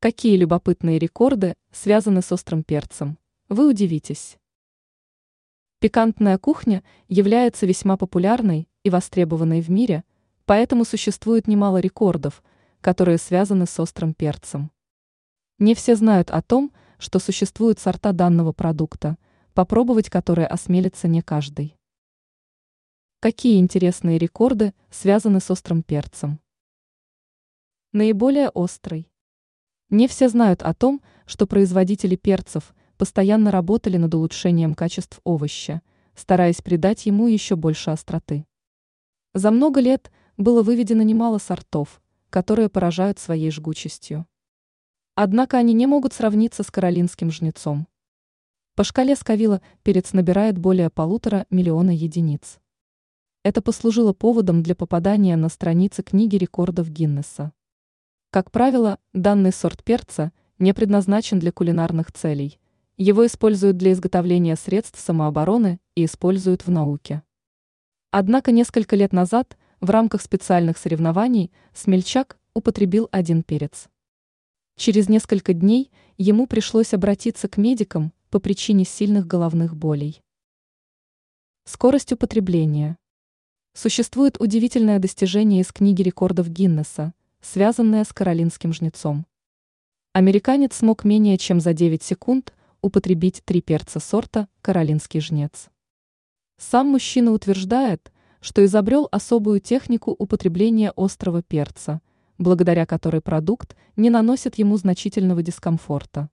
Какие любопытные рекорды связаны с острым перцем? Вы удивитесь. Пикантная кухня является весьма популярной и востребованной в мире, поэтому существует немало рекордов, которые связаны с острым перцем. Не все знают о том, что существуют сорта данного продукта, попробовать которые осмелится не каждый. Какие интересные рекорды связаны с острым перцем? Наиболее острый. Не все знают о том, что производители перцев постоянно работали над улучшением качеств овоща, стараясь придать ему еще больше остроты. За много лет было выведено немало сортов, которые поражают своей жгучестью. Однако они не могут сравниться с каролинским жнецом. По шкале Сковила перец набирает более полутора миллиона единиц. Это послужило поводом для попадания на страницы книги рекордов Гиннесса. Как правило, данный сорт перца не предназначен для кулинарных целей. Его используют для изготовления средств самообороны и используют в науке. Однако несколько лет назад в рамках специальных соревнований смельчак употребил один перец. Через несколько дней ему пришлось обратиться к медикам по причине сильных головных болей. Скорость употребления. Существует удивительное достижение из книги рекордов Гиннесса – связанная с каролинским жнецом. Американец смог менее чем за 9 секунд употребить три перца сорта «Каролинский жнец». Сам мужчина утверждает, что изобрел особую технику употребления острого перца, благодаря которой продукт не наносит ему значительного дискомфорта.